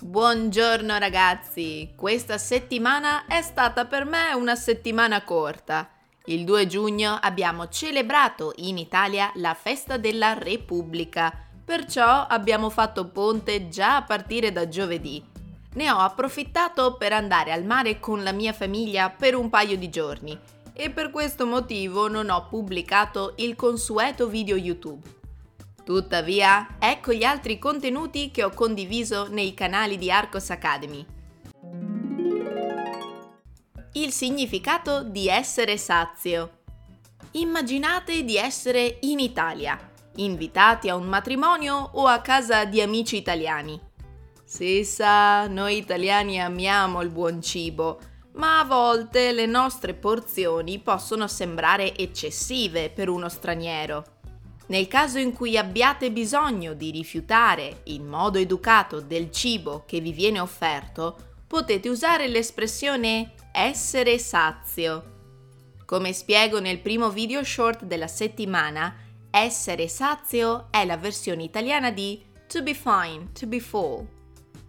Buongiorno ragazzi, questa settimana è stata per me una settimana corta. Il 2 giugno abbiamo celebrato in Italia la festa della Repubblica, perciò abbiamo fatto ponte già a partire da giovedì. Ne ho approfittato per andare al mare con la mia famiglia per un paio di giorni e per questo motivo non ho pubblicato il consueto video YouTube. Tuttavia, ecco gli altri contenuti che ho condiviso nei canali di Arcos Academy. Il significato di essere sazio. Immaginate di essere in Italia, invitati a un matrimonio o a casa di amici italiani. Si sa, noi italiani amiamo il buon cibo, ma a volte le nostre porzioni possono sembrare eccessive per uno straniero. Nel caso in cui abbiate bisogno di rifiutare in modo educato del cibo che vi viene offerto, potete usare l'espressione essere sazio. Come spiego nel primo video short della settimana, essere sazio è la versione italiana di to be fine, to be full.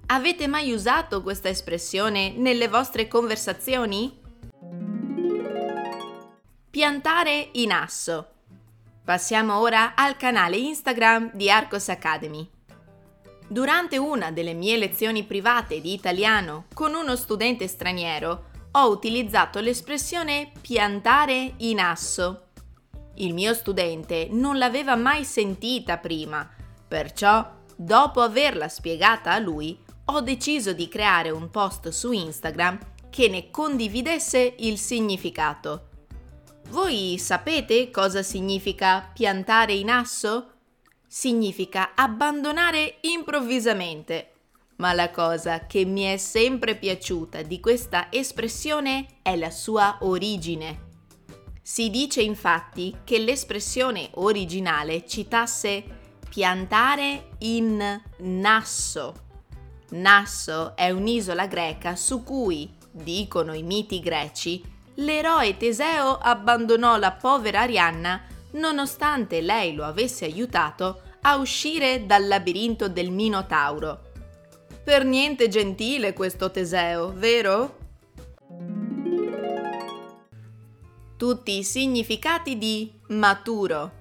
Avete mai usato questa espressione nelle vostre conversazioni? Piantare in asso. Passiamo ora al canale Instagram di Arcos Academy. Durante una delle mie lezioni private di italiano con uno studente straniero, ho utilizzato l'espressione piantare in asso. Il mio studente non l'aveva mai sentita prima, perciò, dopo averla spiegata a lui, ho deciso di creare un post su Instagram che ne condividesse il significato. Voi sapete cosa significa piantare in asso? Significa abbandonare improvvisamente. Ma la cosa che mi è sempre piaciuta di questa espressione è la sua origine. Si dice infatti che l'espressione originale citasse piantare in Nasso. Nasso è un'isola greca su cui, dicono i miti greci, l'eroe Teseo abbandonò la povera Arianna nonostante lei lo avesse aiutato a uscire dal labirinto del Minotauro. Per niente gentile questo Teseo, vero? Tutti i significati di maturo.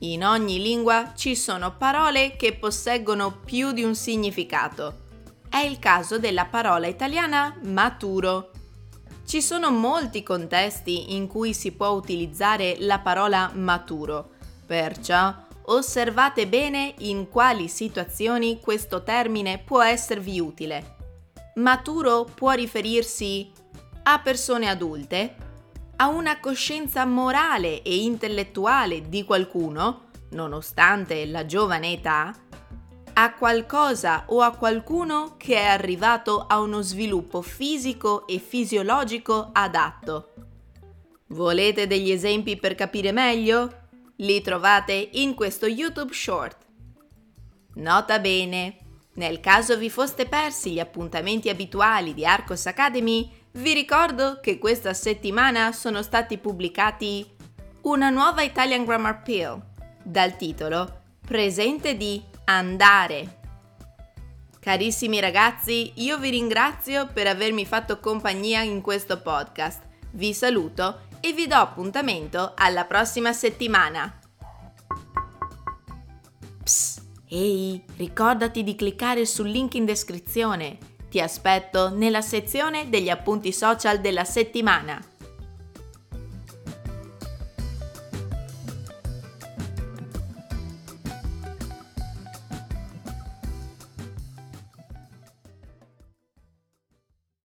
In ogni lingua ci sono parole che posseggono più di un significato. È il caso della parola italiana maturo ci sono molti contesti in cui si può utilizzare la parola maturo, perciò osservate bene in quali situazioni questo termine può esservi utile. Maturo può riferirsi a persone adulte, a una coscienza morale e intellettuale di qualcuno, nonostante la giovane età, a qualcosa o a qualcuno che è arrivato a uno sviluppo fisico e fisiologico adatto. Volete degli esempi per capire meglio? Li trovate in questo YouTube Short. Nota bene, nel caso vi foste persi gli appuntamenti abituali di Arcos Academy, vi ricordo che questa settimana sono stati pubblicati una nuova Italian Grammar Pill dal titolo Presente di andare. Carissimi ragazzi, io vi ringrazio per avermi fatto compagnia in questo podcast. Vi saluto e vi do appuntamento alla prossima settimana. Psst, ehi, ricordati di cliccare sul link in descrizione. Ti aspetto nella sezione degli appunti social della settimana.